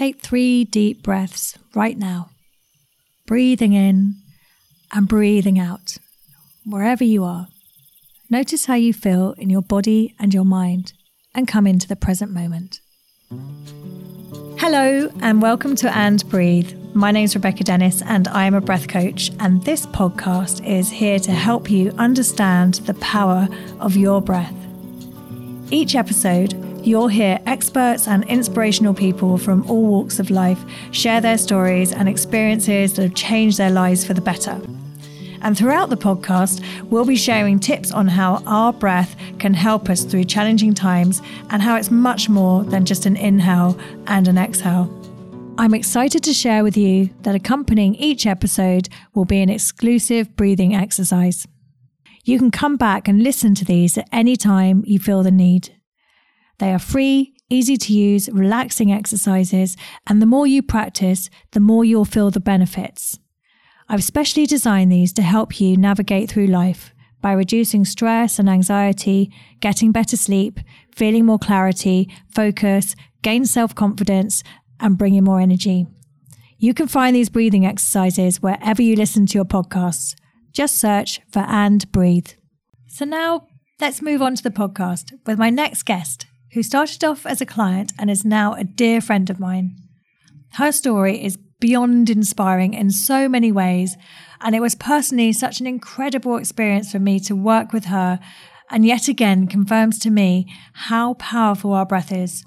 take three deep breaths right now, breathing in and breathing out, wherever you are. Notice how you feel in your body and your mind, and come into the present moment. Hello, and welcome to And Breathe. My name is Rebecca Dennis, and I am a breath coach. And this podcast is here to help you understand the power of your breath. Each episode, you'll hear experts and inspirational people from all walks of life share their stories and experiences that have changed their lives for the better. And throughout the podcast, we'll be sharing tips on how our breath can help us through challenging times and how it's much more than just an inhale and an exhale. I'm excited to share with you that accompanying each episode will be an exclusive breathing exercise. You can come back and listen to these at any time you feel the need. They are free, easy to use, relaxing exercises, and the more you practice, the more you'll feel the benefits. I've specially designed these to help you navigate through life by reducing stress and anxiety, getting better sleep, feeling more clarity, focus, gain self confidence, and bring bringing more energy. You can find these breathing exercises wherever you listen to your podcasts. Just search for And Breathe. So now let's move on to the podcast with my next guest, who started off as a client and is now a dear friend of mine. Her story is beyond inspiring in so many ways. And it was personally such an incredible experience for me to work with her, and yet again confirms to me how powerful our breath is.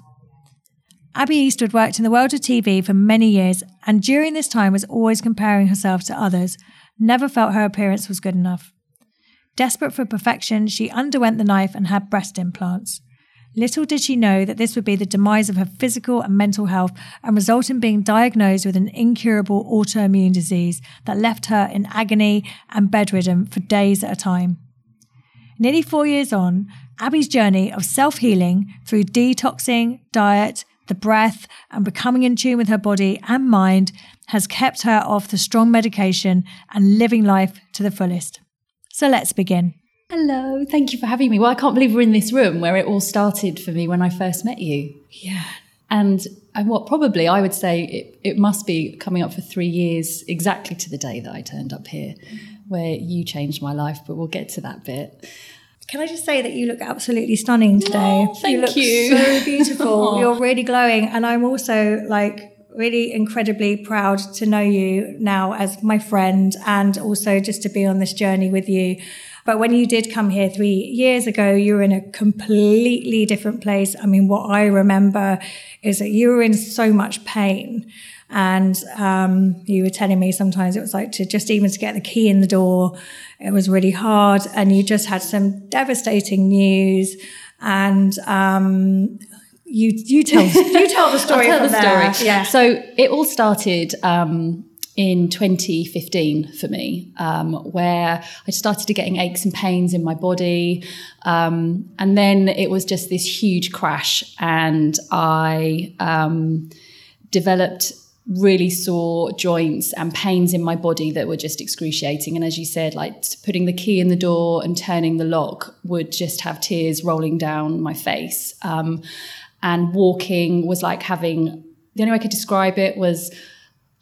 Abby Eastwood worked in the world of TV for many years, and during this time was always comparing herself to others, never felt her appearance was good enough. Desperate for perfection, she underwent the knife and had breast implants. Little did she know that this would be the demise of her physical and mental health and result in being diagnosed with an incurable autoimmune disease that left her in agony and bedridden for days at a time. Nearly four years on, Abby's journey of self healing through detoxing, diet, the breath, and becoming in tune with her body and mind has kept her off the strong medication and living life to the fullest. So let's begin. Hello, thank you for having me. Well, I can't believe we're in this room where it all started for me when I first met you. Yeah. And and what probably I would say it, it must be coming up for three years exactly to the day that I turned up here, where you changed my life, but we'll get to that bit. Can I just say that you look absolutely stunning today? Oh, thank you. Look you. So beautiful. You're really glowing, and I'm also like really incredibly proud to know you now as my friend, and also just to be on this journey with you. But when you did come here three years ago, you were in a completely different place. I mean, what I remember is that you were in so much pain. And um, you were telling me sometimes it was like to just even to get the key in the door, it was really hard. And you just had some devastating news. And um, you you tell you tell the story. I'll tell the there. story. Yeah. So it all started. Um, in 2015 for me, um, where I started to getting aches and pains in my body. Um, and then it was just this huge crash, and I um, developed really sore joints and pains in my body that were just excruciating. And as you said, like putting the key in the door and turning the lock would just have tears rolling down my face. Um, and walking was like having, the only way I could describe it was,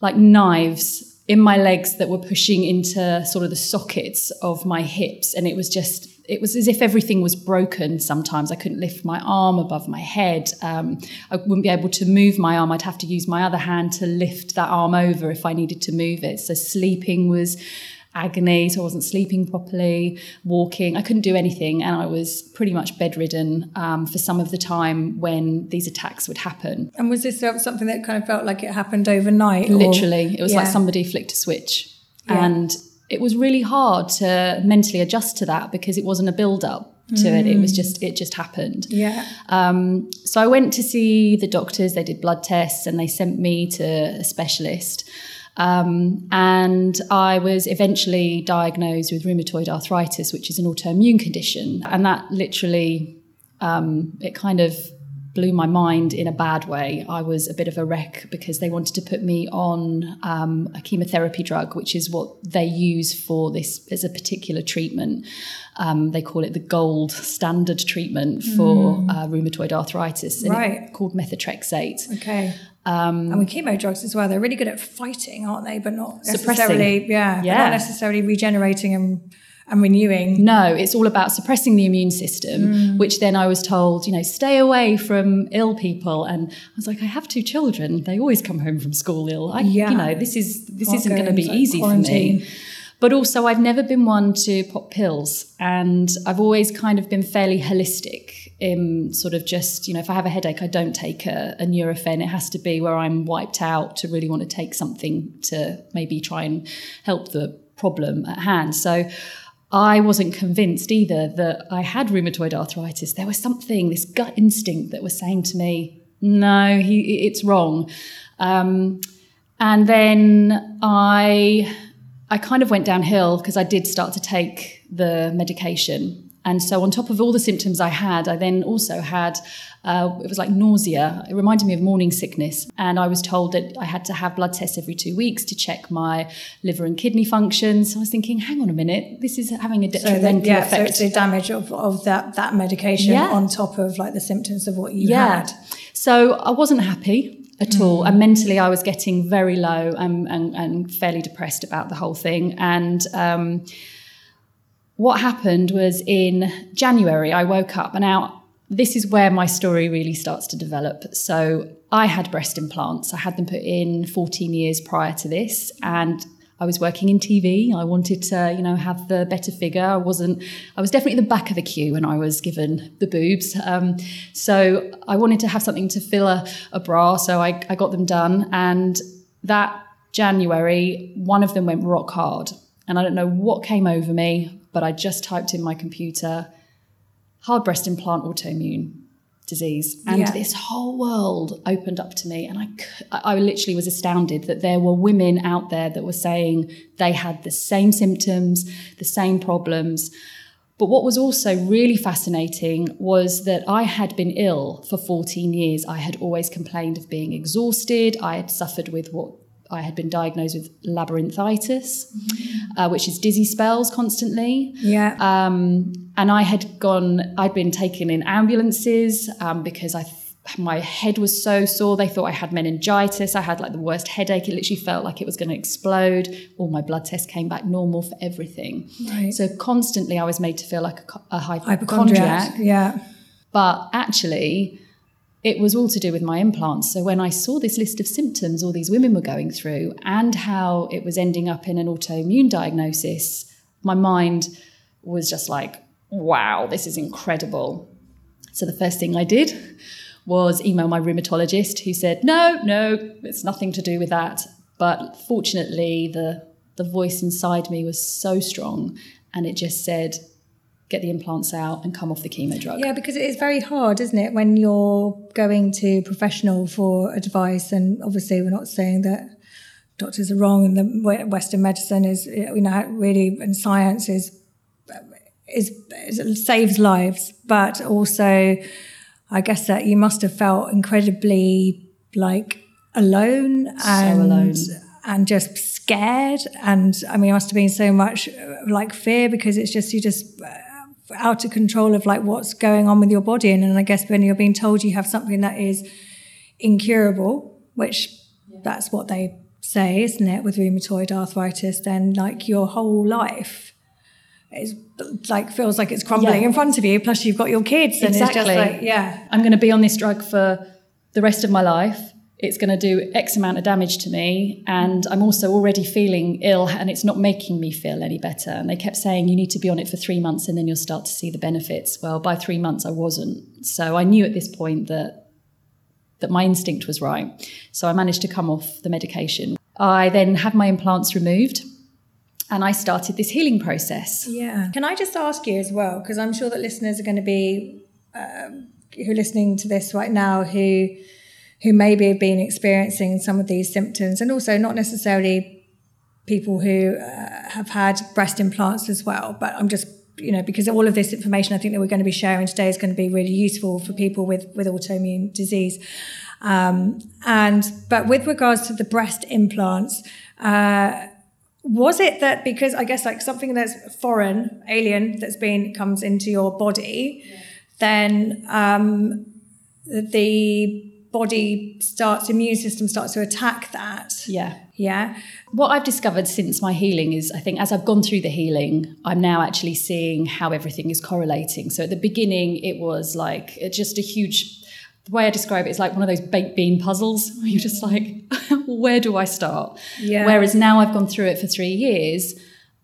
like knives in my legs that were pushing into sort of the sockets of my hips. And it was just, it was as if everything was broken sometimes. I couldn't lift my arm above my head. Um, I wouldn't be able to move my arm. I'd have to use my other hand to lift that arm over if I needed to move it. So sleeping was agony, so I wasn't sleeping properly, walking. I couldn't do anything, and I was pretty much bedridden um, for some of the time when these attacks would happen. And was this something that kind of felt like it happened overnight? Literally, or? it was yeah. like somebody flicked a switch, Yeah. and it was really hard to mentally adjust to that because it wasn't a build up to it. It was just it just happened. Yeah. Um, so I went to see the doctors. They did blood tests and they sent me to a specialist. Um, and I was eventually diagnosed with rheumatoid arthritis, which is an autoimmune condition. And that literally, um, it kind of blew my mind in a bad way. I was a bit of a wreck because they wanted to put me on um, a chemotherapy drug, which is what they use for this as a particular treatment. Um, they call it the gold standard treatment for uh, rheumatoid arthritis, Right. called methotrexate. Okay. Um, and with chemo drugs as well, they're really good at fighting, aren't they? But not necessarily, yeah, Yeah. not necessarily regenerating and, and renewing. No, it's all about suppressing the immune system, Mm. which then I was told, you know, stay away from ill people. And I was like, I have two children. They always come home from school ill. I, Yeah. You know, this is this Can't isn't going to be like, easy quarantine. for me. But also, I've never been one to pop pills, and I've always kind of been fairly holistic. In sort of just, you know, if I have a headache, I don't take a, a Nurofen. It has to be where I'm wiped out to really want to take something to maybe try and help the problem at hand. So I wasn't convinced either that I had rheumatoid arthritis. There was something, this gut instinct that was saying to me, no, he, it's wrong. Um, and then I, I kind of went downhill because I did start to take the medication. And so, on top of all the symptoms I had, I then also had uh, it was like nausea. It reminded me of morning sickness. And I was told that I had to have blood tests every two weeks to check my liver and kidney functions. So I was thinking, hang on a minute, this is having a So detrimental that, yeah, so effect. it's the damage of, of that that medication Yeah. on top of like the symptoms of what you yeah. had. So I wasn't happy at all. And mentally, I was getting very low and, and, and fairly depressed about the whole thing. And um, what happened was in January, I woke up and now this is where my story really starts to develop. So I had breast implants. I had them put in 14 years prior to this. And I was working in TV. I wanted to, you know, have the better figure. I wasn't, I was definitely the back of the queue when I was given the boobs. Um, so I wanted to have something to fill a, a bra. So I, I got them done. And that January, one of them went rock hard. And I don't know what came over me, but I just typed in my computer hard breast implant autoimmune disease and Yeah. this whole world opened up to me and I, I literally was astounded that there were women out there that were saying they had the same symptoms the same problems but what was also really fascinating was that I had been ill for 14 years. I had always complained of being exhausted. I had suffered with what I had been diagnosed with labyrinthitis, uh, which is dizzy spells constantly. Yeah. Um, and I had gone, I'd been taken in ambulances um, because I, my head was so sore. They thought I had meningitis. I had like the worst headache. It literally felt like it was going to explode. All my blood tests came back normal for everything. Right. So constantly I was made to feel like a, a Hypochondriac. hypochondriac. Yeah. But actually, it was all to do with my implants. So when I saw this list of symptoms all these women were going through and how it was ending up in an autoimmune diagnosis, my mind was just like, wow, this is incredible. So the first thing I did was email my rheumatologist who said, no, no, it's nothing to do with that. But fortunately, the, the voice inside me was so strong and it just said, get the implants out and come off the chemo drug. Yeah, because it is very hard, isn't it, when you're going to professional for advice? And obviously, we're not saying that doctors are wrong and the Western medicine is, you know, really, and science is, is, is saves lives, but also, I guess that you must have felt incredibly like alone and alone. and just scared. And I mean, it must have been so much like fear because it's just you just out of control of like what's going on with your body. And then I guess when you're being told you have something that is incurable, which that's what they say, isn't it, with rheumatoid arthritis, then like your whole life is like feels like it's crumbling Yeah. in front of you. Plus you've got your kids, and it's just Exactly. like yeah, I'm going to be on this drug for the rest of my life. It's going to do X amount of damage to me. And I'm also already feeling ill and it's not making me feel any better. And they kept saying, you need to be on it for three months and then you'll start to see the benefits. Well, by three months, I wasn't. So I knew at this point that, that my instinct was right. So I managed to come off the medication. I then had my implants removed and I started this healing process. Yeah. Can I just ask you as well, because I'm sure that listeners are going to be um, who are listening to this right now who who maybe have been experiencing some of these symptoms, and also not necessarily people who uh, have had breast implants as well. But I'm just you know because all of this information I think that we're going to be sharing today is going to be really useful for people with with autoimmune disease. Um, and but with regards to the breast implants. Uh, was it that because I guess like something that's foreign, alien, that's been comes into your body, then um, the body starts, immune system starts to attack that. Yeah. Yeah. What I've discovered since my healing is I think as I've gone through the healing, I'm now actually seeing how everything is correlating. So at the beginning, it was like uh, just a huge, the way I describe it is like one of those baked bean puzzles where you're just like, where do I start? Yeah. Whereas now I've gone through it for three years,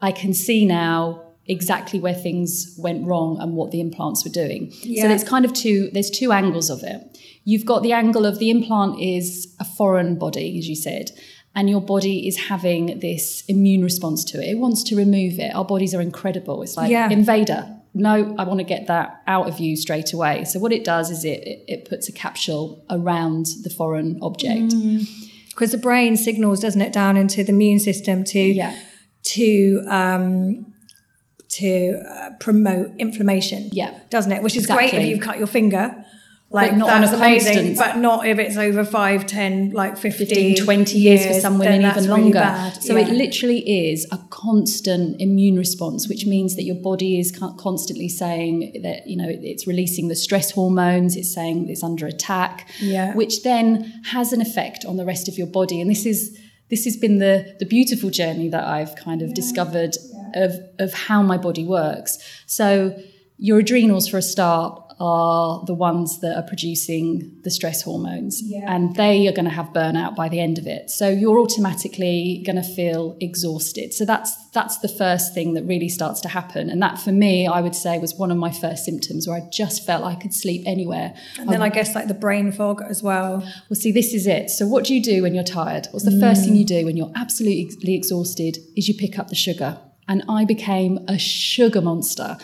I can see now exactly where things went wrong and what the implants were doing. Yeah. So it's kind of two, there's two angles of it. You've got the angle of the implant is a foreign body, as you said, and your body is having this immune response to it. It wants to remove it. Our bodies are incredible. It's like Yeah. invader. No, I want to get that out of you straight away. So what it does is it it, puts a capsule around the foreign object. Because the brain signals, doesn't it, down into the immune system to Yeah. to um, to uh, promote inflammation. Yeah. doesn't it? Which is great if you've cut your finger. Like not on that's a amazing, constant- but not if it's over 5, 10, like 15, 15, 20 years, for some women, even longer. bad. So Yeah. it literally is a constant immune response, which means that your body is constantly saying that, you know, it's releasing the stress hormones, it's saying it's under attack, Yeah. which then has an effect on the rest of your body. And this is this has been the the beautiful journey that I've kind of discovered of of how my body works. So your adrenals for a start are the ones that are producing the stress hormones Yeah. and they are going to have burnout by the end of it so you're automatically going to feel exhausted so that's that's the first thing that really starts to happen and that for me i would say was one of my first symptoms where i just felt i could sleep anywhere And then um, I guess like the brain fog as well. well, see, this is it. So, what do you do when you're tired? What's the first thing mm. you do when you're absolutely exhausted? Is you pick up the sugar. And I became a sugar monster.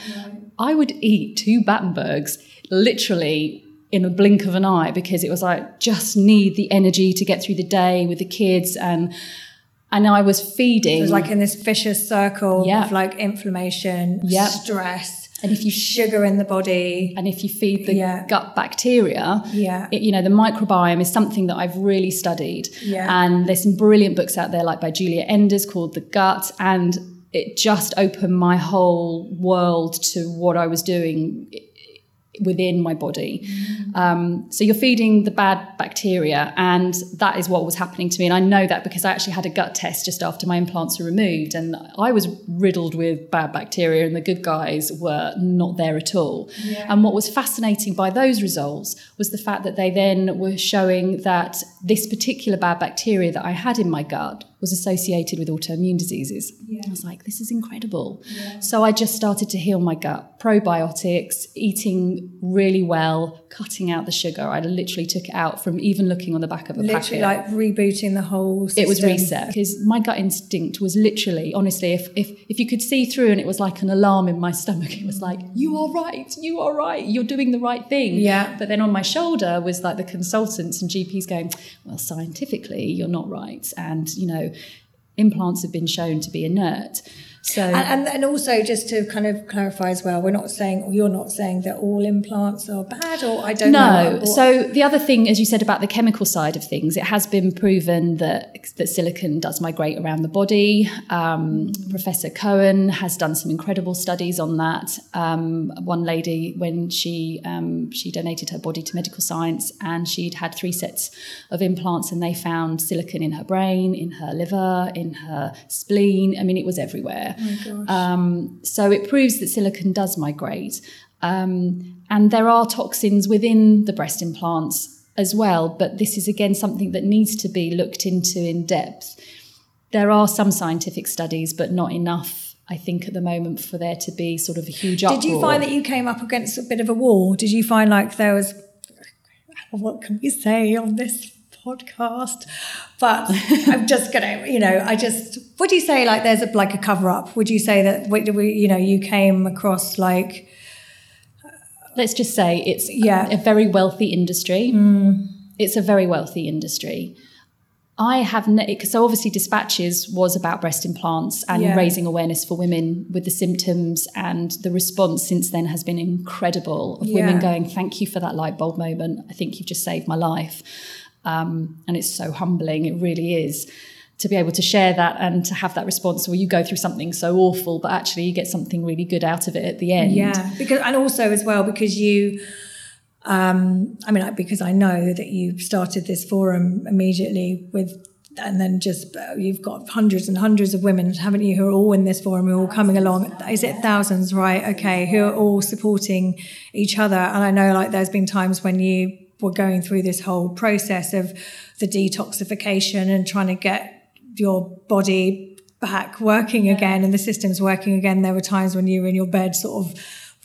I would eat two Battenbergs literally in a blink of an eye because it was like just need the energy to get through the day with the kids and and I was feeding. It was like in this vicious circle Yeah. of like inflammation, Yeah. stress, and if you sugar in the body. and if you feed the Yeah. gut bacteria, Yeah. it, you know, the microbiome is something that I've really studied. Yeah. And there's some brilliant books out there, like by Giulia Enders, called The Gut, and it just opened my whole world to what I was doing within my body. Um, so you're feeding the bad bacteria, and that is what was happening to me. And I know that because I actually had a gut test just after my implants were removed, and I was riddled with bad bacteria, and the good guys were not there at all. And what was fascinating by those results was the fact that they then were showing that this particular bad bacteria that I had in my gut was associated with autoimmune diseases. I was like, this is incredible. So I just started to heal my gut, probiotics, eating really well, cutting out the sugar. I literally took it out from even looking on the back of a Literally packet. like rebooting the whole system. it was reset because my gut instinct was literally, honestly, if, if if you could see through and it was like an alarm in my stomach, it was like, you are right, you are right, you're doing the right thing. Yeah. But then on my shoulder was like the consultants and GPs going, well, scientifically, you're not right, and you know, implants have been shown to be inert. So And, and and also just to kind of clarify as well, we're not saying, or you're not saying that all implants are bad, or I don't know. No. Or- So the other thing, as you said about the chemical side of things, it has been proven that that silicon does migrate around the body. Um, Professor Cohen has done some incredible studies on that. Um, one lady, when she um, she donated her body to medical science, and she'd had three sets of implants, and they found silicon in her brain, in her liver, in her spleen. I mean, it was everywhere. Um, so it proves that silicon does migrate. Um, and there are toxins within the breast implants as well, but this is again something that needs to be looked into in depth. There are some scientific studies, but not enough, I think, at the moment for there to be sort of a huge uproar. Did you find that you came up against a bit of a wall? Did you find like there was, what can we say on this podcast? But I'm just gonna, you know, I just, would you say like there's a, like a cover up? Would you say that we, you know, you came across like, Let's just say it's Yeah. a, a very wealthy industry. Mm. It's a very wealthy industry. I have ne- so obviously dispatches was about breast implants and Yeah. raising awareness for women with the symptoms and the response since then has been incredible of Yeah. women going thank you for that light bulb moment I think you've just saved my life um, and it's so humbling it really is to be able to share that and to have that response where you go through something so awful but actually you get something really good out of it at the end yeah, because, and also as well, because you, Um, I mean, because I know that you started this forum immediately with and then just uh, you've got hundreds and hundreds of women, haven't you, who are all in this forum, who are all coming along. Is it thousands, right? Okay, who are all supporting each other. And I know like there's been times when you were going through this whole process of the detoxification and trying to get your body back working again and the systems working again. There were times when you were in your bed sort of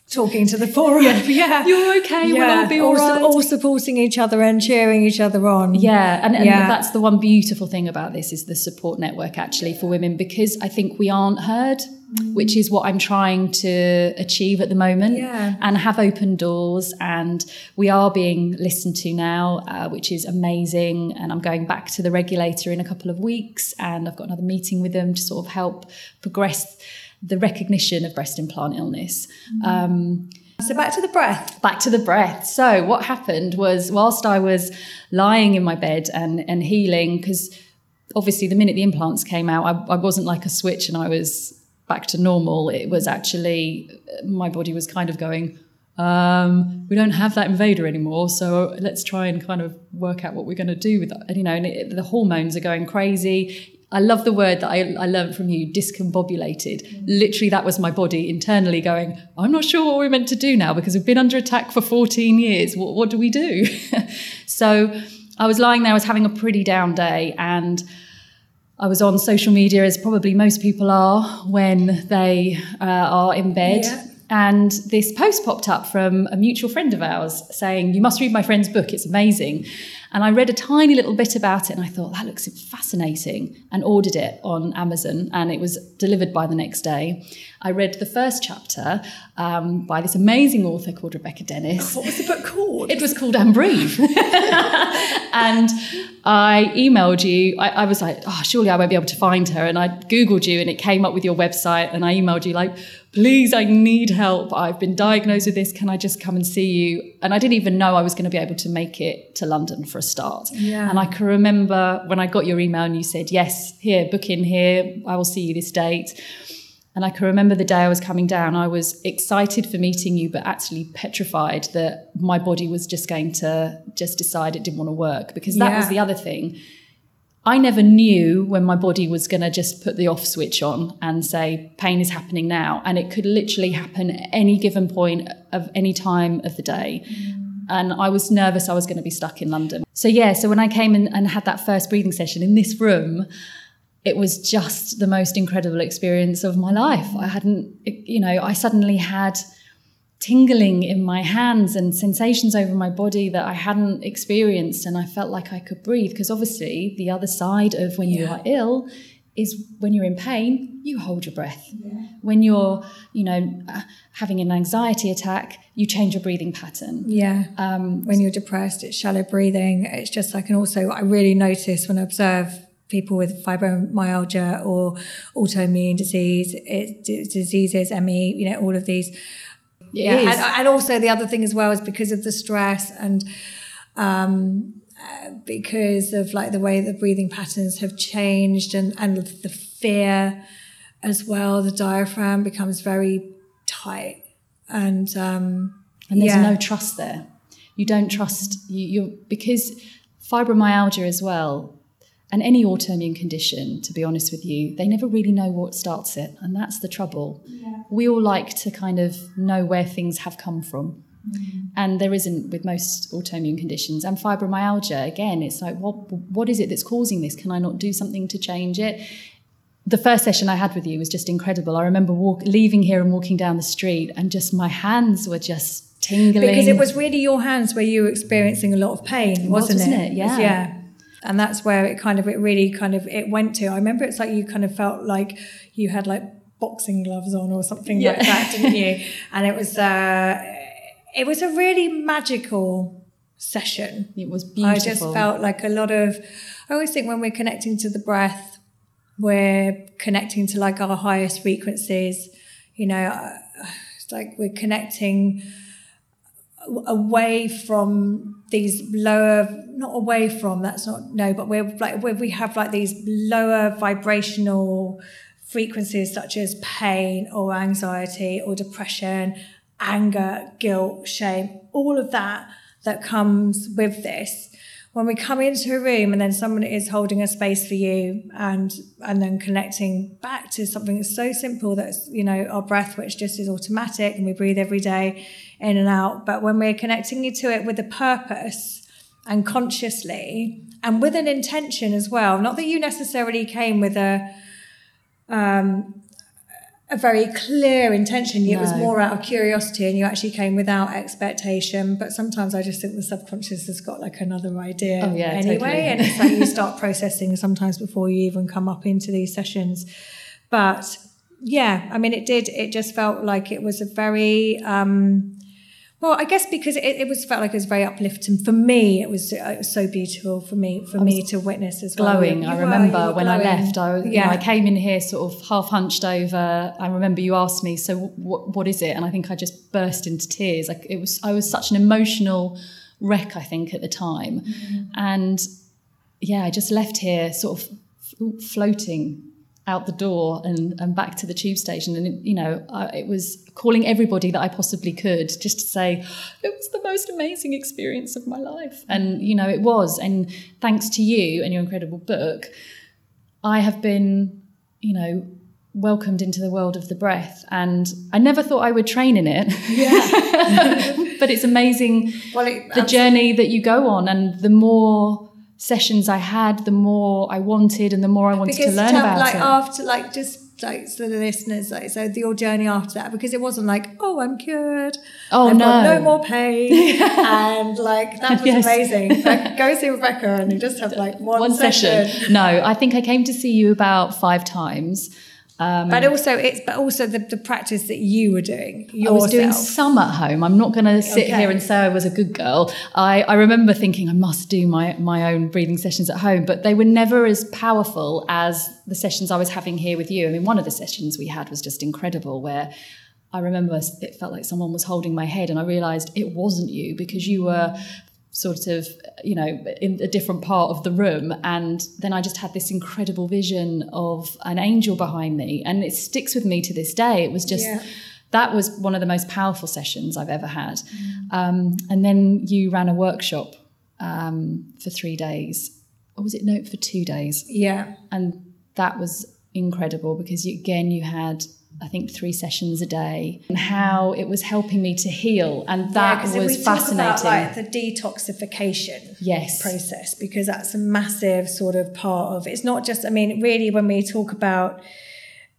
talking to the forum. Yeah, yeah. you're okay. Yeah. We'll all be all, all, right. all supporting each other and cheering each other on. Yeah, and, and yeah. that's the one beautiful thing about this is the support network actually for women because I think we aren't heard, mm. which is what I'm trying to achieve at the moment. Yeah. and have open doors, and we are being listened to now, uh, which is amazing. And I'm going back to the regulator in a couple of weeks, and I've got another meeting with them to sort of help progress the recognition of breast implant illness. Mm-hmm. Um, so back to the breath. Back to the breath. So what happened was whilst I was lying in my bed and and healing, because obviously the minute the implants came out, I, I wasn't like a switch and I was back to normal. It was actually my body was kind of going. Um, we don't have that invader anymore, so let's try and kind of work out what we're going to do with that. You know, it, the hormones are going crazy I love the word that I, I learned from you, discombobulated. Mm. Literally, that was my body internally going, I'm not sure what we're meant to do now because we've been under attack for 14 years. What, what do we do? so I was lying there, I was having a pretty down day, and I was on social media, as probably most people are when they uh, are in bed. Yeah. And this post popped up from a mutual friend of ours saying, You must read my friend's book, it's amazing. And I read a tiny little bit about it and I thought, that looks fascinating, and ordered it on Amazon. And it was delivered by the next day. I read the first chapter um, by this amazing author called Rebecca Dennis. What was the book called? It was called And Breathe. and I emailed you. I, I, was like, oh, surely I won't be able to find her. And I Googled you and it came up with your website. And I emailed you, like, please, I need help. I've been diagnosed with this. Can I just come and see you? And I didn't even know I was going to be able to make it to London for a start. Yeah. And I can remember when I got your email and you said, yes, here, book in here. I will see you this date. And I can remember the day I was coming down, I was excited for meeting you, but actually petrified that my body was just going to just decide it didn't want to work because that yeah. was the other thing. I never knew when my body was going to just put the off switch on and say, pain is happening now. And it could literally happen at any given point of any time of the day. Mm. And I was nervous I was going to be stuck in London. So, yeah, so when I came in and had that first breathing session in this room, it was just the most incredible experience of my life. I hadn't, you know, I suddenly had tingling in my hands and sensations over my body that I hadn't experienced. And I felt like I could breathe. Because obviously, the other side of when yeah. you are ill is when you're in pain, you hold your breath. Yeah. When you're, you know, uh, having an anxiety attack, you change your breathing pattern. Yeah. Um, when you're depressed, it's shallow breathing. It's just like, and also I really notice when I observe people with fibromyalgia or autoimmune disease, it, diseases, ME, you know, all of these. Yeah, and, and, also the other thing as well is because of the stress and um, uh, because of like the way the breathing patterns have changed and and the fear as well. The diaphragm becomes very tight and um, and there's yeah. no trust there. You don't trust you. You're because fibromyalgia as well and any autoimmune condition, to be honest with you, they never really know what starts it. And that's the trouble. Yeah. We all like to kind of know where things have come from. Mm-hmm. And there isn't with most autoimmune conditions. And fibromyalgia, again, it's like, what, what is it that's causing this? Can I not do something to change it? The first session I had with you was just incredible. I remember walk, leaving here and walking down the street, and just my hands were just tingling. Because it was really your hands where you were experiencing a lot of pain, wasn't, wasn't it? it? Yeah. yeah and that's where it kind of it really kind of it went to i remember it's like you kind of felt like you had like boxing gloves on or something yeah. like that didn't you? And it was uh it was a really magical session. It was beautiful i just felt like a lot of i always think when we're connecting to the breath we're connecting to like our highest frequencies. You know uh, it's like we're connecting away from these lower not away from that's not no but we're like we have like these lower vibrational frequencies such as pain or anxiety or depression anger guilt shame all of that that comes with this. When we come into a room and then someone is holding a space for you and and then connecting back to something so simple that's you know our breath which just is automatic and we breathe every day in and out but when we're connecting you to it with a purpose and consciously and with an intention as well not that you necessarily came with a um, a very clear intention. It no. was more out of curiosity and you actually came without expectation. But sometimes I just think the subconscious has got like another idea oh, yeah, anyway. Totally. and it's like you start processing sometimes before you even come up into these sessions. But yeah, I mean, it did, it just felt like it was a very, um, well, I guess because it, it was felt like it was very uplifting for me. It was, it was so beautiful for me for me to witness as glowing. well. I remember when glowing. I left, I yeah. You know, I came in here sort of half hunched over. I remember you asked me, "So what what is it?" And I think I just burst into tears. Like it was, I was such an emotional wreck. I think at the time, mm-hmm. and yeah, I just left here sort of floating out the door and, and back to the tube station. And, it, you know, I, it was calling everybody that I possibly could just to say, it was the most amazing experience of my life. And, you know, it was. And thanks to you and your incredible book, I have been, you know, welcomed into the world of the breath and i never thought i would train in it yeah but it's amazing well, it, the journey that you go on and the more sessions I had, the more I wanted and the more I wanted because to learn tell, about like it. after like just like so the listeners like so your journey after that because it wasn't like oh I'm cured oh I've no no more pain and like that was yes. amazing like go see Rebecca and you just have like one, one session. session no I think I came to see you about five times um, but also, it's but also the, the practice that you were doing. Yourself. I was doing some at home. I'm not going to sit okay. here and say I was a good girl. I, I remember thinking I must do my my own breathing sessions at home, but they were never as powerful as the sessions I was having here with you. I mean, one of the sessions we had was just incredible, where I remember it felt like someone was holding my head, and I realised it wasn't you because you were sort of you know in a different part of the room. And then i just had this incredible vision of an angel behind me. And it sticks with me to this day. It was just yeah. that was one of the most powerful sessions i've ever had. Mm. um, and then you ran a workshop um, for three days. Or was it no for two days? Yeah. And that was incredible because you, again you had I think three sessions a day, and how it was helping me to heal, and that yeah, was fascinating. About, like the detoxification yes. process, because that's a massive sort of part of. It's not just. I mean, really, when we talk about,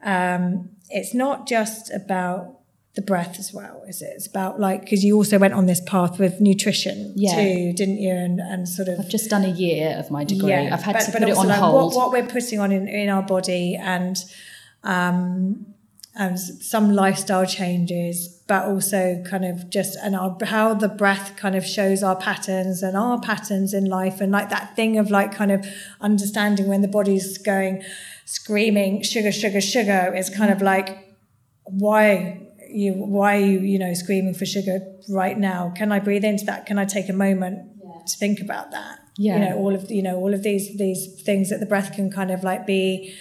um, it's not just about the breath as well, is it? It's about like because you also went on this path with nutrition yeah. too, didn't you? And and sort of. I've just done a year of my degree. Yeah, I've had but, to put it on like hold. What, what, we're putting on in, in our body and. Um, Um, and some lifestyle changes, but also kind of just and our, how the breath kind of shows our patterns and our patterns in life, and like that thing of like kind of understanding when the body's going screaming sugar, sugar, sugar is kind of like why you why are you you know screaming for sugar right now? Can I breathe into that? Can I take a moment yeah. to think about that? Yeah. You know all of you know all of these these things that the breath can kind of like be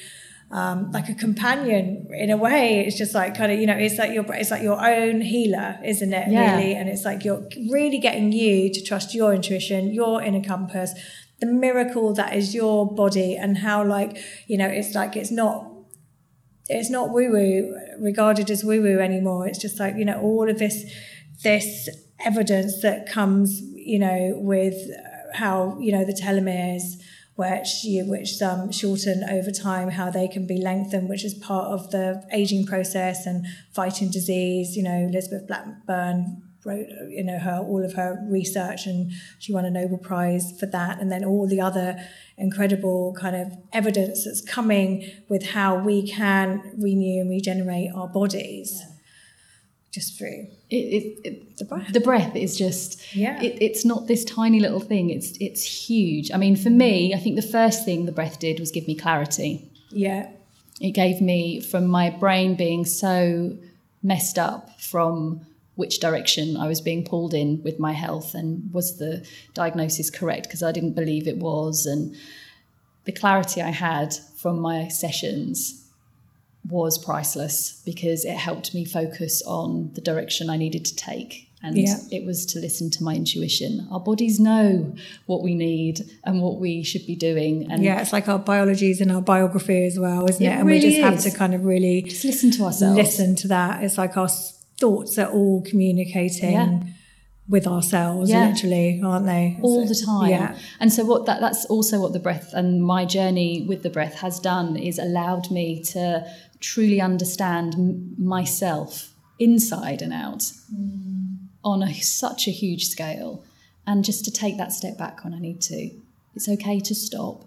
um, like a companion in a way. It's just like kind of you know, it's like your it's like your own healer, isn't it? Yeah. Really, and it's like you're really getting you to trust your intuition, your inner compass, the miracle that is your body, and how like you know, it's like it's not it's not woo woo regarded as woo woo anymore. It's just like you know all of this this evidence that comes you know with how you know the telomeres which you, which um, shorten over time, how they can be lengthened, which is part of the aging process and fighting disease. You know, Elizabeth Blackburn wrote, you know, her all of her research, and she won a Nobel Prize for that. And then all the other incredible kind of evidence that's coming with how we can renew and regenerate our bodies. Yeah just through it, it, it, the breath. The breath is just yeah. it's not this tiny little thing. It's it's huge. I mean, for me, I think the first thing the breath did was give me clarity. Yeah, it gave me from my brain being so messed up from which direction I was being pulled in with my health and was the diagnosis correct because I didn't believe it was and the clarity I had from my sessions was priceless because it helped me focus on the direction I needed to take. And Yeah. it was to listen to my intuition. Our bodies know what we need and what we should be doing. And Yeah, it's like our biologies and our biography as well, isn't it? It and we really just have to kind of really just listen to ourselves. listen to that. It's like our thoughts are all communicating Yeah. With ourselves, Yeah. literally, aren't they? all So- the time. Yeah. And so what that that's also what the breath and my journey with the breath has done is allowed me to truly understand myself inside and out mm. on a, such a huge scale and just to take that step back when I need to. It's okay to stop.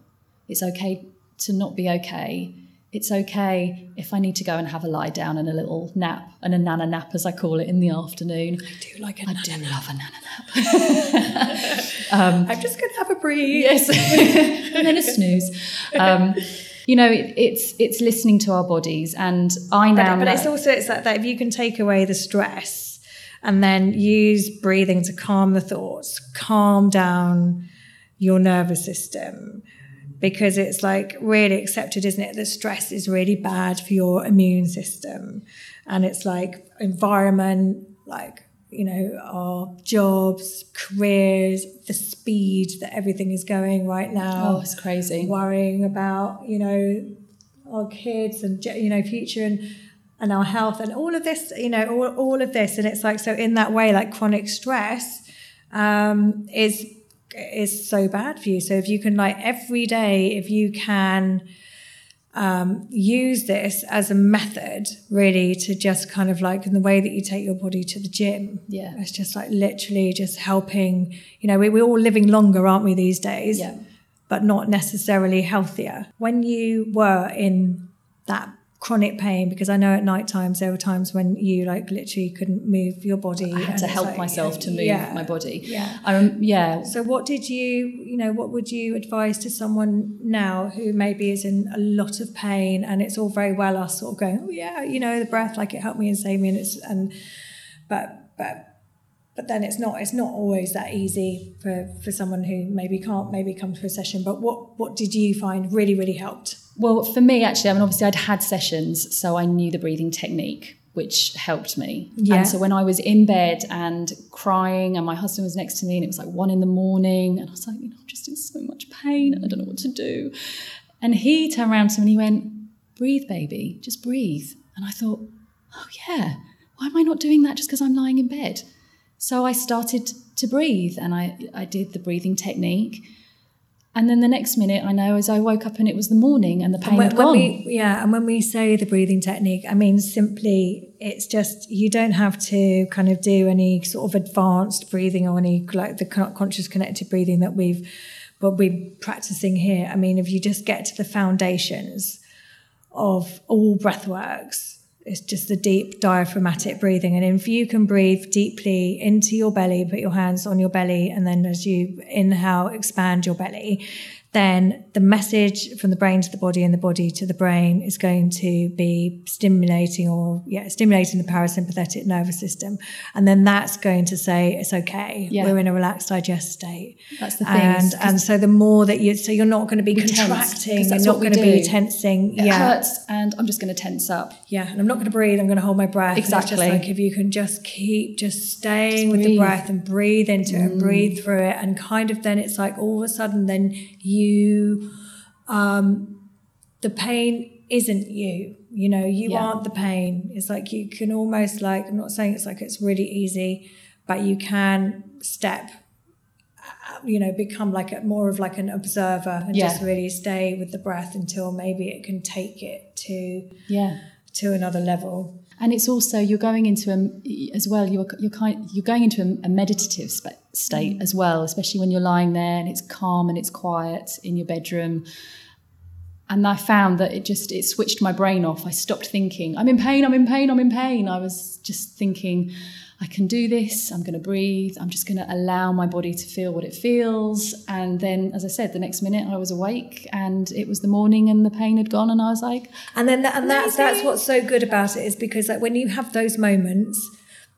It's okay to not be okay. It's okay if I need to go and have a lie down and a little nap and a nana nap as I call it in the afternoon. I do like a I nap. do love a nana nap. I'm just going to have a breathe. Yes, and then a snooze. Um, you know, it, it's it's listening to our bodies, and I now. But, but it's also it's like that if you can take away the stress and then use breathing to calm the thoughts, calm down your nervous system. Because it's like really accepted, isn't it? That stress is really bad for your immune system. And it's like environment, like, you know, our jobs, careers, the speed that everything is going right now oh, it's crazy. worrying about you know our kids and you know future and and our health and all of this you know all, all of this and it's like so in that way like chronic stress um is is so bad for you so if you can like every day if you can um, use this as a method really to just kind of like in the way that you take your body to the gym Yeah. it's just like literally just helping you know we, we're all living longer aren't we these days Yeah. but not necessarily healthier. When you were in that chronic pain, because I know at night times there were times when you like literally couldn't move your body. I had to help like- myself to move yeah, my body. Yeah. Rem- yeah. So what did you, you know, what would you advise to someone now who maybe is in a lot of pain and it's all very well us sort of going, oh yeah, you know, the breath, like it helped me and saved me and it's, and, but, but, but then it's not it's not always that easy for, for someone who maybe can't maybe come to a session. But what what did you find really really helped? Well, for me, actually, I mean, obviously, I'd had sessions, so I knew the breathing technique, which helped me. Yeah. And so when I was in bed and crying, and my husband was next to me, and it was like one in the morning, and I was like, you know, I'm just in so much pain, and I don't know what to do. And he turned around to me and he went, "Breathe, baby, just breathe." And I thought, oh yeah, why am I not doing that just because I'm lying in bed? So I started to breathe, and I I did the breathing technique. And then the next minute, I know as I woke up and it was the morning and the pain when, had gone. we, yeah, and when we say the breathing technique, I mean simply it's just you don't have to kind of do any sort of advanced breathing or any like the conscious connected breathing that we've what we're practicing here. I mean, if you just get to the foundations of all breath works, it's just the deep diaphragmatic breathing. And if you can breathe deeply into your belly, put your hands on your belly, and then as you inhale, expand your belly, then the message from the brain to the body and the body to the brain is going to be stimulating or yeah, stimulating the parasympathetic nervous system. And then that's going to say it's okay. Yeah. We're in a relaxed digest state. That's the thing, And and so the more that you so you're not going to be tense, you're not going to be tensing. it yeah. hurts and I'm just going to tense up. Yeah, and I'm not going to breathe. I'm going to hold my breath. Exactly. just like if you can just keep just staying Just with the breathe. Mm. breath and breathe into it and breathe through it, and kind of then it's like all of a sudden then you, um, the pain isn't you. You know, you Yeah. aren't the pain. It's like you can almost like I'm not saying it's like it's really easy, but you can step. uh, You know, become like a more of like an observer and Yeah. just really stay with the breath until maybe it can take it to Yeah. to another level. And it's also you're going into a as well. You're you're kind you're going into a, a meditative sp- state mm. as well, especially when you're lying there and it's calm and it's quiet in your bedroom. And I found that it just it switched my brain off. I stopped thinking, I'm in pain, I'm in pain, I'm in pain. I was just thinking, I can do this. I'm going to breathe. I'm just going to allow my body to feel what it feels. And then, as I said, the next minute I was awake and it was the morning and the pain had gone. And I was like, And then that, and that's that's what's so good about it is because like when you have those moments,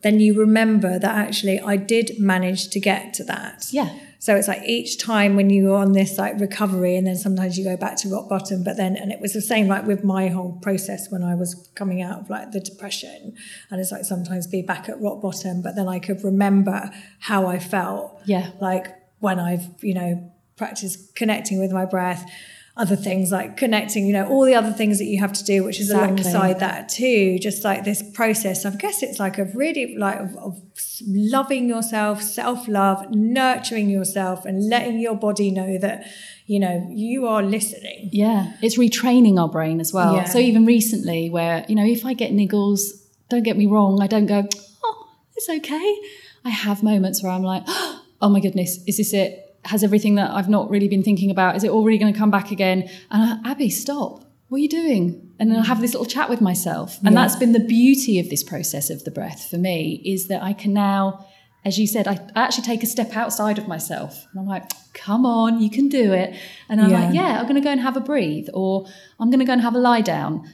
then you remember that actually I did manage to get to that. yeah, So it's like each time when you're on this like recovery, and then sometimes you go back to rock bottom. But then, and it was the same like with my whole process when I was coming out of like the depression, and it's like sometimes be back at rock bottom, but then I could remember how I felt. Yeah. Like when I've you know practiced connecting with my breath other things like connecting, you know, all the other things that you have to do, which is exactly. alongside that too. Just like this process, I guess it's like a really like of, of loving yourself, self love, nurturing yourself, and letting your body know that you know you are listening. Yeah, it's retraining our brain as well. Yeah. So even recently, where you know, if I get niggles, don't get me wrong, I don't go, oh, it's okay. I have moments where I'm like, oh my goodness, is this it? Has everything that I've not really been thinking about? Is it already going to come back again? And I, Abby, stop. What are you doing? And then I'll have this little chat with myself. And yeah. that's been the beauty of this process of the breath for me is that I can now, as you said, I, I actually take a step outside of myself. And I'm like, come on, you can do it. And I'm yeah. like, yeah, I'm going to go and have a breathe or I'm going to go and have a lie down.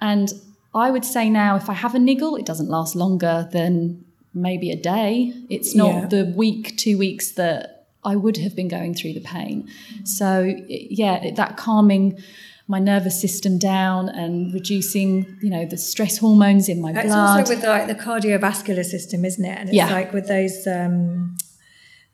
And I would say now, if I have a niggle, it doesn't last longer than maybe a day. It's not yeah. the week, two weeks that I would have been going through the pain. So, yeah, that calming my nervous system down and reducing, you know, the stress hormones in my it's blood. It's also with like the cardiovascular system, isn't it? And it's yeah. like with those um,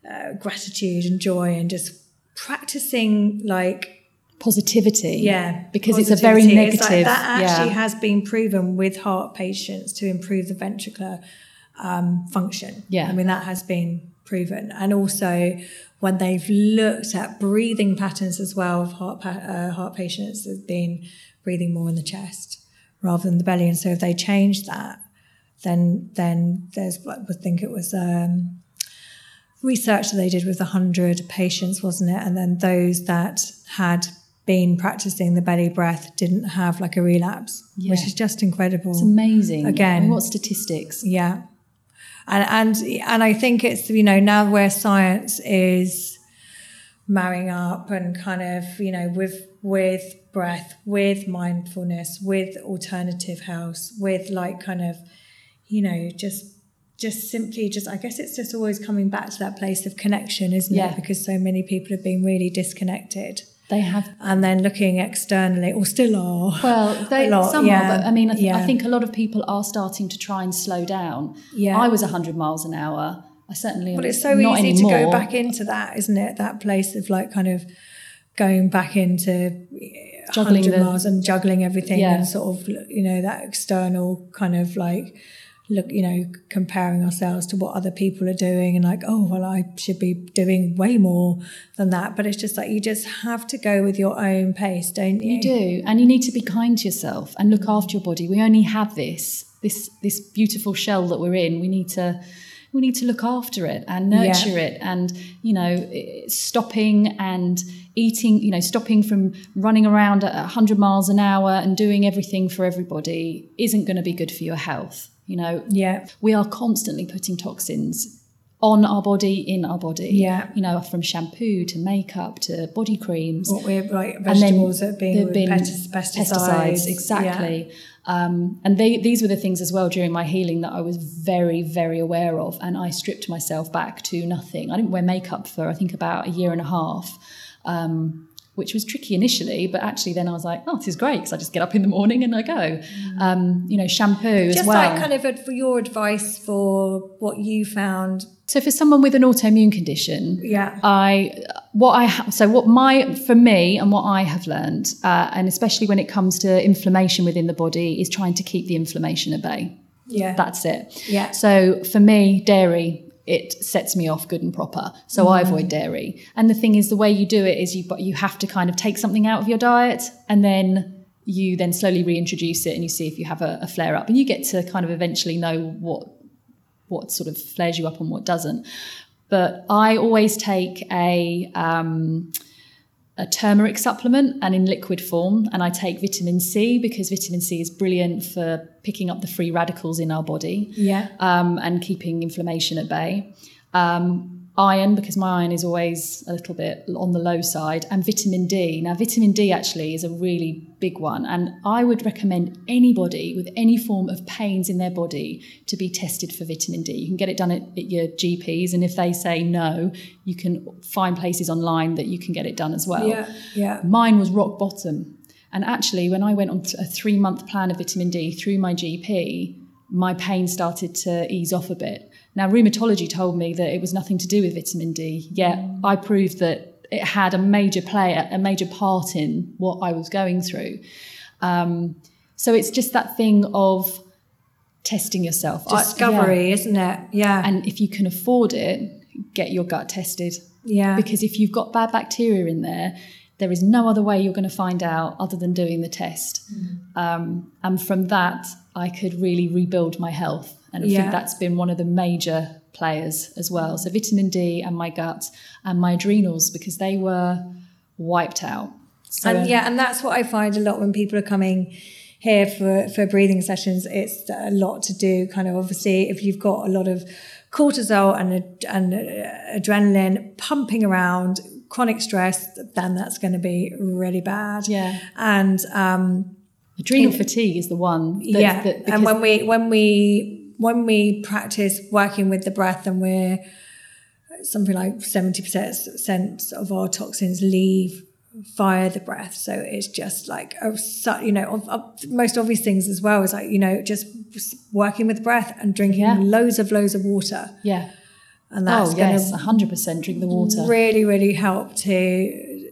uh, gratitude and joy and just practicing like positivity. Yeah, because positivity. it's a very negative. Like that actually yeah. has been proven with heart patients to improve the ventricular um, function. Yeah, I mean that has been proven. And also, when they've looked at breathing patterns as well of heart, uh, heart patients, there's been breathing more in the chest rather than the belly. And so, if they change that, then then there's I would think it was um, research that they did with hundred patients, wasn't it? And then those that had been practicing the belly breath didn't have like a relapse, yeah. which is just incredible. It's amazing. Again, I mean, what statistics? Yeah, and and and I think it's you know now where science is marrying up and kind of you know with with breath, with mindfulness, with alternative health, with like kind of you know just just simply just I guess it's just always coming back to that place of connection, isn't yeah. it? Because so many people have been really disconnected. They have, and then looking externally, or still are. Well, they lot, some yeah. are, but I mean, I, th- yeah. I, think a lot of people are starting to try and slow down. Yeah, I was hundred miles an hour. I certainly. But it's so easy anymore. to go back into that, isn't it? That place of like kind of going back into eh, juggling the, miles and juggling everything, yeah. and sort of you know that external kind of like look, you know, comparing ourselves to what other people are doing and like, oh, well, I should be doing way more than that. But it's just like you just have to go with your own pace, don't you? You do. And you need to be kind to yourself and look after your body. We only have this, this, this beautiful shell that we're in. We need to we need to look after it and nurture yeah. it and you know stopping and eating you know stopping from running around at 100 miles an hour and doing everything for everybody isn't going to be good for your health you know, yeah, we are constantly putting toxins on our body, in our body. Yeah, you know, from shampoo to makeup to body creams. What we're like vegetables that have been, been pesticides. pesticides. exactly. Yeah. Um, and they, these were the things as well during my healing that I was very, very aware of, and I stripped myself back to nothing. I didn't wear makeup for I think about a year and a half. Um, which was tricky initially, but actually then I was like, oh, this is great because I just get up in the morning and I go. Mm. Um, you know, shampoo just as well. Just like kind of for your advice for what you found. So for someone with an autoimmune condition, yeah, I what I ha- so what my for me and what I have learned, uh, and especially when it comes to inflammation within the body, is trying to keep the inflammation at bay. Yeah, that's it. Yeah. So for me, dairy it sets me off good and proper. So mm. I avoid dairy. And the thing is, the way you do it is you you have to kind of take something out of your diet and then you then slowly reintroduce it and you see if you have a, a flare up and you get to kind of eventually know what what sort of flares you up and what doesn't. But I always take a um, a turmeric supplement and in liquid form. And I take vitamin C because vitamin C is brilliant for picking up the free radicals in our body yeah. um, and keeping inflammation at bay. Um, iron because my iron is always a little bit on the low side and vitamin D. Now vitamin D actually is a really big one and I would recommend anybody with any form of pains in their body to be tested for vitamin D. You can get it done at, at your GPs and if they say no, you can find places online that you can get it done as well. Yeah. Yeah. Mine was rock bottom. And actually when I went on a 3 month plan of vitamin D through my GP, my pain started to ease off a bit. Now, rheumatology told me that it was nothing to do with vitamin D, yet I proved that it had a major play, a major part in what I was going through. Um, so it's just that thing of testing yourself. Discovery, I, yeah. isn't it? Yeah. And if you can afford it, get your gut tested. Yeah. Because if you've got bad bacteria in there, there is no other way you're going to find out other than doing the test. Mm. Um, and from that, I could really rebuild my health. And I yeah. think that's been one of the major players as well. So vitamin D and my gut and my adrenals because they were wiped out. So, and yeah, and that's what I find a lot when people are coming here for, for breathing sessions. It's a lot to do, kind of obviously, if you've got a lot of cortisol and, and adrenaline pumping around, chronic stress, then that's going to be really bad. Yeah. And um, adrenal fatigue is the one. That, yeah. That, and when we when we when we practice working with the breath, and we're something like seventy percent of our toxins leave via the breath. So it's just like oh, a, you know, most obvious things as well is like you know just working with breath and drinking yeah. loads of loads of water. Yeah and that's oh, yes, hundred percent drink the water. Really, really help to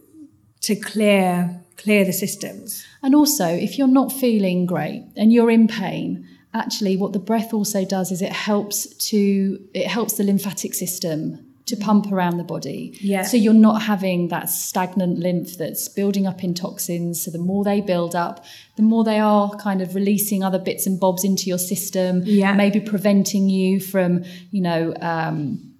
to clear clear the systems. And also, if you're not feeling great and you're in pain, actually, what the breath also does is it helps to it helps the lymphatic system to pump around the body. Yeah. So you're not having that stagnant lymph that's building up in toxins. So the more they build up, the more they are kind of releasing other bits and bobs into your system. Yeah. Maybe preventing you from, you know, um,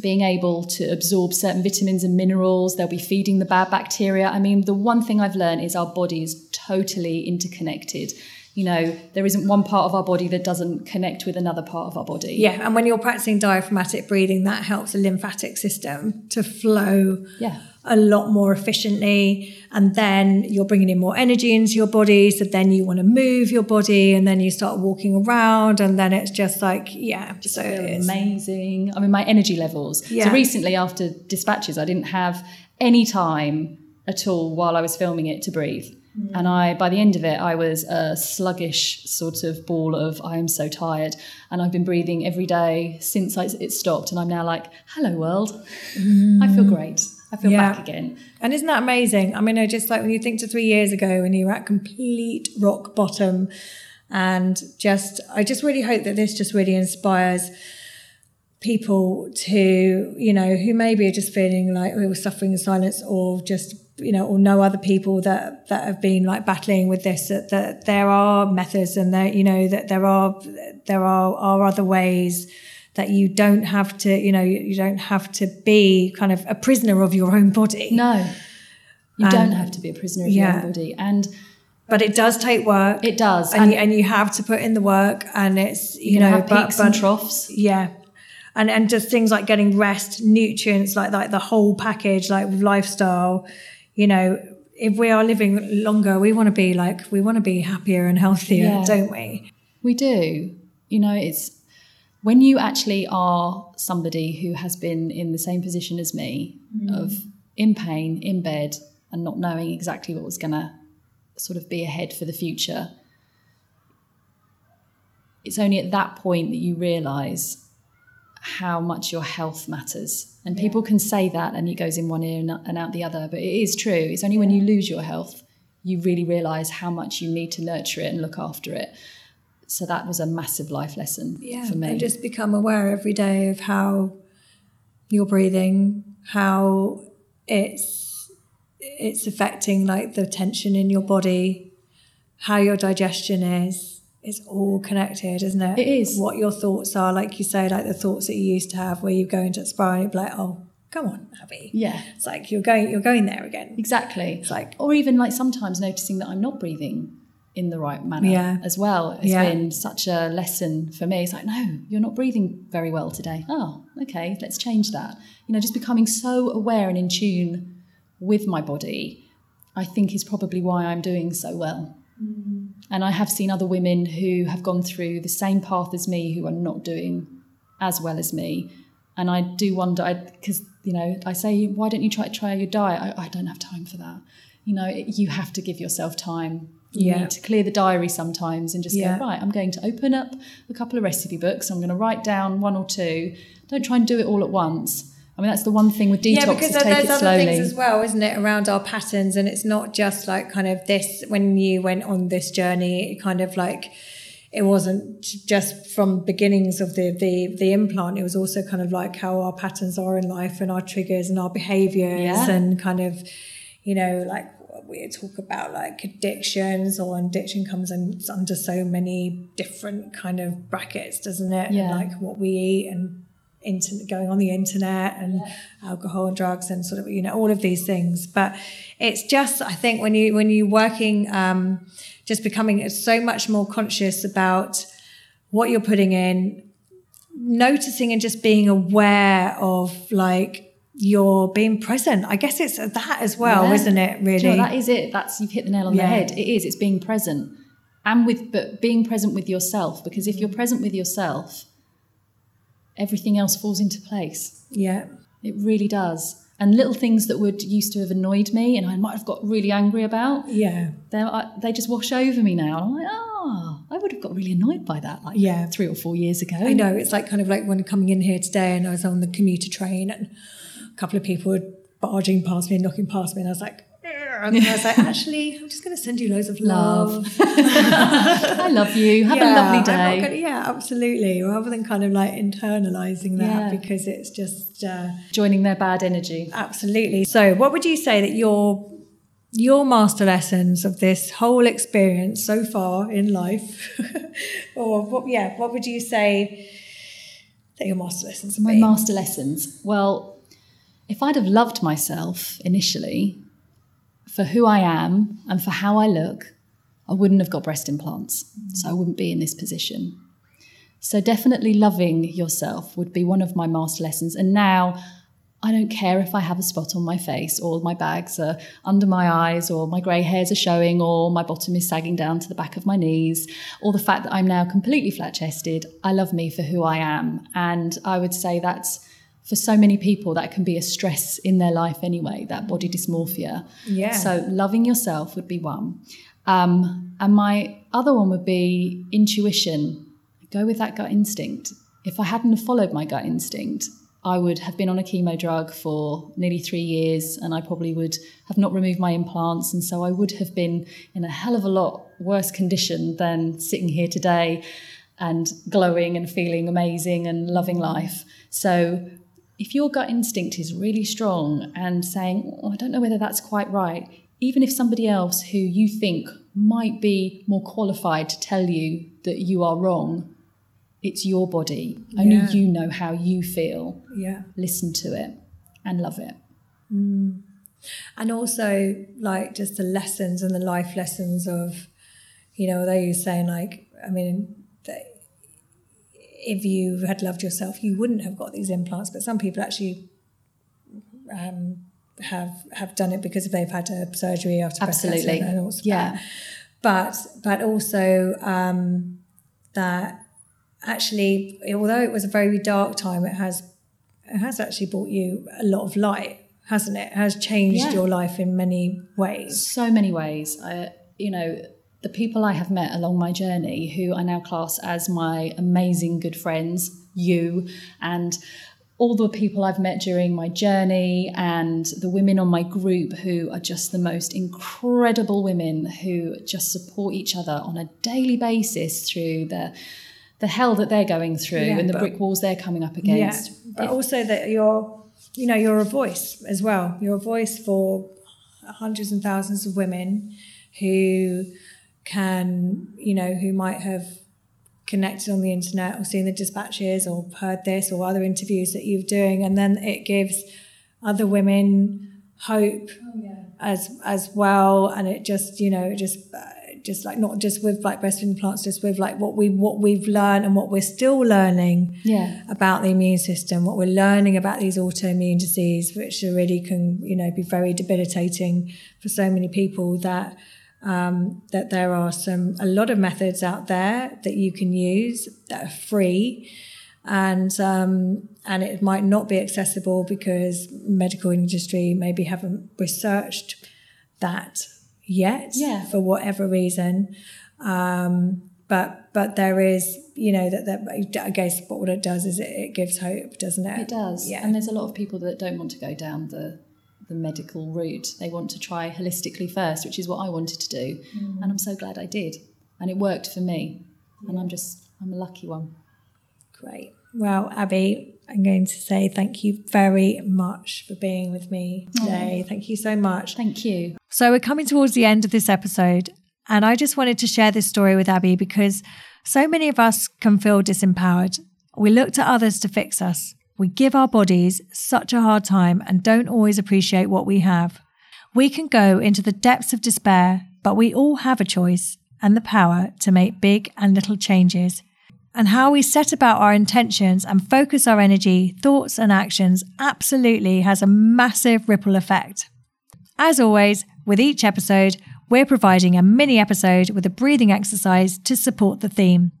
being able to absorb certain vitamins and minerals. They'll be feeding the bad bacteria. I mean, the one thing I've learned is our body is totally interconnected. You know, there isn't one part of our body that doesn't connect with another part of our body. Yeah, and when you're practicing diaphragmatic breathing, that helps the lymphatic system to flow yeah. a lot more efficiently. And then you're bringing in more energy into your body so then you want to move your body and then you start walking around and then it's just like yeah just so amazing. I mean my energy levels. Yeah. so recently after dispatches i didn't have any time at all while i was filming it to breathe mm. and I, by the end of it, I was a sluggish sort of ball of I am so tired, and I've been breathing every day since it stopped, and I'm now like, hello world, mm. I feel great. I feel yeah. back again. And isn't that amazing? I mean, I just like when you think to three years ago when you were at complete rock bottom, and just, I just really hope that this just really inspires people to, you know, who maybe are just feeling like we were suffering in silence or just, you know, or know other people that, that have been like battling with this, that, that there are methods and that, you know, that there are, there are, are other ways that you don't have to, you know, you, don't have to be kind of a prisoner of your own body. No, you and, don't have to be a prisoner of yeah. your own body. And but it does take work. It does, and, and, you, and you have to put in the work. And it's you, know but, peaks but, and troughs. Yeah, and and just things like getting rest, nutrients, like like the whole package, like lifestyle. You know, if we are living longer, we want to be like we want to be happier and healthier, yeah. don't we? We do. You know, it's when you actually are somebody who has been in the same position as me mm. of in pain in bed and not knowing exactly what was going to sort of be ahead for the future it's only at that point that you realize how much your health matters and yeah. people can say that and it goes in one ear and out the other but it is true it's only yeah. when you lose your health you really realize how much you need to nurture it and look after it so that was a massive life lesson yeah, for me. And just become aware every day of how you're breathing, how it's it's affecting like the tension in your body, how your digestion is. It's all connected, isn't it? It is. What your thoughts are, like you say, like the thoughts that you used to have where you go into a spiral and you're like, oh, come on, Abby. Yeah. It's like you're going you're going there again. Exactly. It's like or even like sometimes noticing that I'm not breathing in the right manner Yeah. as well. It's Yeah. been such a lesson for me. It's like, no, you're not breathing very well today. Oh, okay, let's change that. You know, just becoming so aware and in tune with my body, I think is probably why I'm doing so well. Mm. And I have seen other women who have gone through the same path as me who are not doing as well as me. And I do wonder, because, you know, I say, why don't you try try your diet? I, I don't have time for that. You know, it, you have to give yourself time. You Yeah. need to clear the diary sometimes and just Yeah. go, right, I'm going to open up a couple of recipe books. I'm going to write down one or two. Don't try and do it all at once. I mean, that's the one thing with detox yeah, because there's other slowly. things as well, isn't it, around our patterns, and it's not just like kind of this. When you went on this journey, it kind of like it wasn't just from beginnings of the the the implant. It was also kind of like how our patterns are in life and our triggers and our behaviors Yeah. and kind of you know like we talk about like addictions or addiction comes in under so many different kind of brackets doesn't it Yeah. and like what we eat and internet going on the internet and alcohol and drugs and sort of you know all of these things but it's just i think when you when you're working um just becoming so much more conscious about what you're putting in noticing and just being aware of like you're being present i guess it's that as well Yeah. isn't it really Do you know, that is it. That's you've hit the nail on the head. It is. It's being present, and with but being present with yourself. Because if you're present with yourself, everything else falls into place. yeah It really does. And little things that would used to have annoyed me, and I might have got really angry about, yeah they they just wash over me now. I'm like, oh, I would have got really annoyed by that like Yeah. three or four years ago. I know it's like kind of like when coming in here today and I was on the commuter train and a couple of people were barging past me and knocking past me and I was like And I was like actually I'm just going to send you loads of love, I love you. Have a lovely day. gonna- yeah absolutely rather than kind of like internalizing that Yeah. because it's just uh, Joining their bad energy. absolutely so what would you say that your your master lessons of this whole experience so far in life or what yeah what would you say that your master lessons My been? master lessons. Well, if I'd have loved myself initially for who I am and for how I look, I wouldn't have got breast implants. So I wouldn't be in this position. So definitely loving yourself would be one of my master lessons. And now I don't care if I have a spot on my face or my bags are under my eyes or my grey hairs are showing or my bottom is sagging down to the back of my knees or the fact that I'm now completely flat chested. I love me for who I am. And I would say that's for so many people that can be a stress in their life anyway, that body dysmorphia. Yeah. So loving yourself would be one. Um, and my other one would be intuition. Go with that gut instinct. If I hadn't have followed my gut instinct, I would have been on a chemo drug for nearly three years and I probably would have not removed my implants. And so I would have been in a hell of a lot worse condition than sitting here today and glowing and feeling amazing and loving life. So if your gut instinct is really strong and saying, oh, I don't know whether that's quite right, even if somebody else who you think might be more qualified to tell you that you are wrong, it's your body. Only you know how you feel. yeah Listen to it and love it. Mm. and also like just the lessons and the life lessons of you know although you're saying like i mean if you had loved yourself you wouldn't have got these implants but some people actually um, have have done it because they've had a surgery after Absolutely. and Yeah. but but also um, that actually although it was a very dark time it has it has actually brought you a lot of light hasn't it? It has changed Yeah. your life in many ways so many ways. I, you know, the people I have met along my journey, who I now class as my amazing good friends, you, and all the people I've met during my journey, and the women on my group who are just the most incredible women who just support each other on a daily basis through the the hell that they're going through Yeah, and the but- brick walls they're coming up against. Yeah, but also that you're, you know, you're a voice as well. You're a voice for hundreds and thousands of women who can, you know, who might have connected on the internet or seen the dispatches or heard this or other interviews that you're doing, and then it gives other women hope oh, as as well, and it just, you know, just. Just like not just with like breastfeeding plants, just with like what we what we've learned and what we're still learning Yeah. about the immune system, what we're learning about these autoimmune disease, which really can you know be very debilitating for so many people that um, that there are some a lot of methods out there that you can use that are free and um, and it might not be accessible because medical industry maybe haven't researched that yet Yeah. for whatever reason um, but but there is you know that, that I guess what it does is it, it gives hope doesn't it It does. yeah And there's a lot of people that don't want to go down the the medical route. They want to try holistically first, which is what I wanted to do. Mm. And I'm so glad I did. And it worked for me. And I'm just I'm a lucky one. Great. Well, Abby, I'm going to say thank you very much for being with me today. Thank you so much. Thank you. So, we're coming towards the end of this episode, and I just wanted to share this story with Abby because so many of us can feel disempowered. We look to others to fix us. We give our bodies such a hard time and don't always appreciate what we have. We can go into the depths of despair, but we all have a choice and the power to make big and little changes. And how we set about our intentions and focus our energy, thoughts, and actions absolutely has a massive ripple effect. As always, with each episode, we're providing a mini episode with a breathing exercise to support the theme.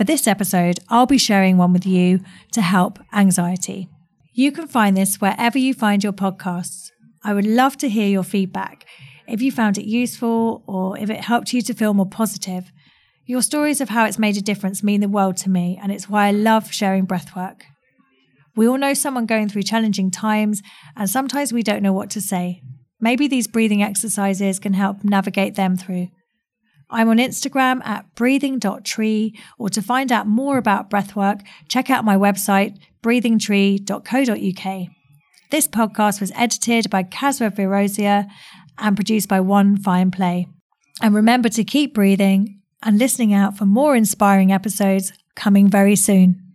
For this episode, I'll be sharing one with you to help anxiety. You can find this wherever you find your podcasts. I would love to hear your feedback. If you found it useful or if it helped you to feel more positive, your stories of how it's made a difference mean the world to me, and it's why I love sharing breathwork. We all know someone going through challenging times, and sometimes we don't know what to say. Maybe these breathing exercises can help navigate them through. I'm on Instagram at breathing.tree, or to find out more about breathwork, check out my website, breathingtree.co.uk. This podcast was edited by Kasra Virosia and produced by One Fine Play. And remember to keep breathing and listening out for more inspiring episodes coming very soon.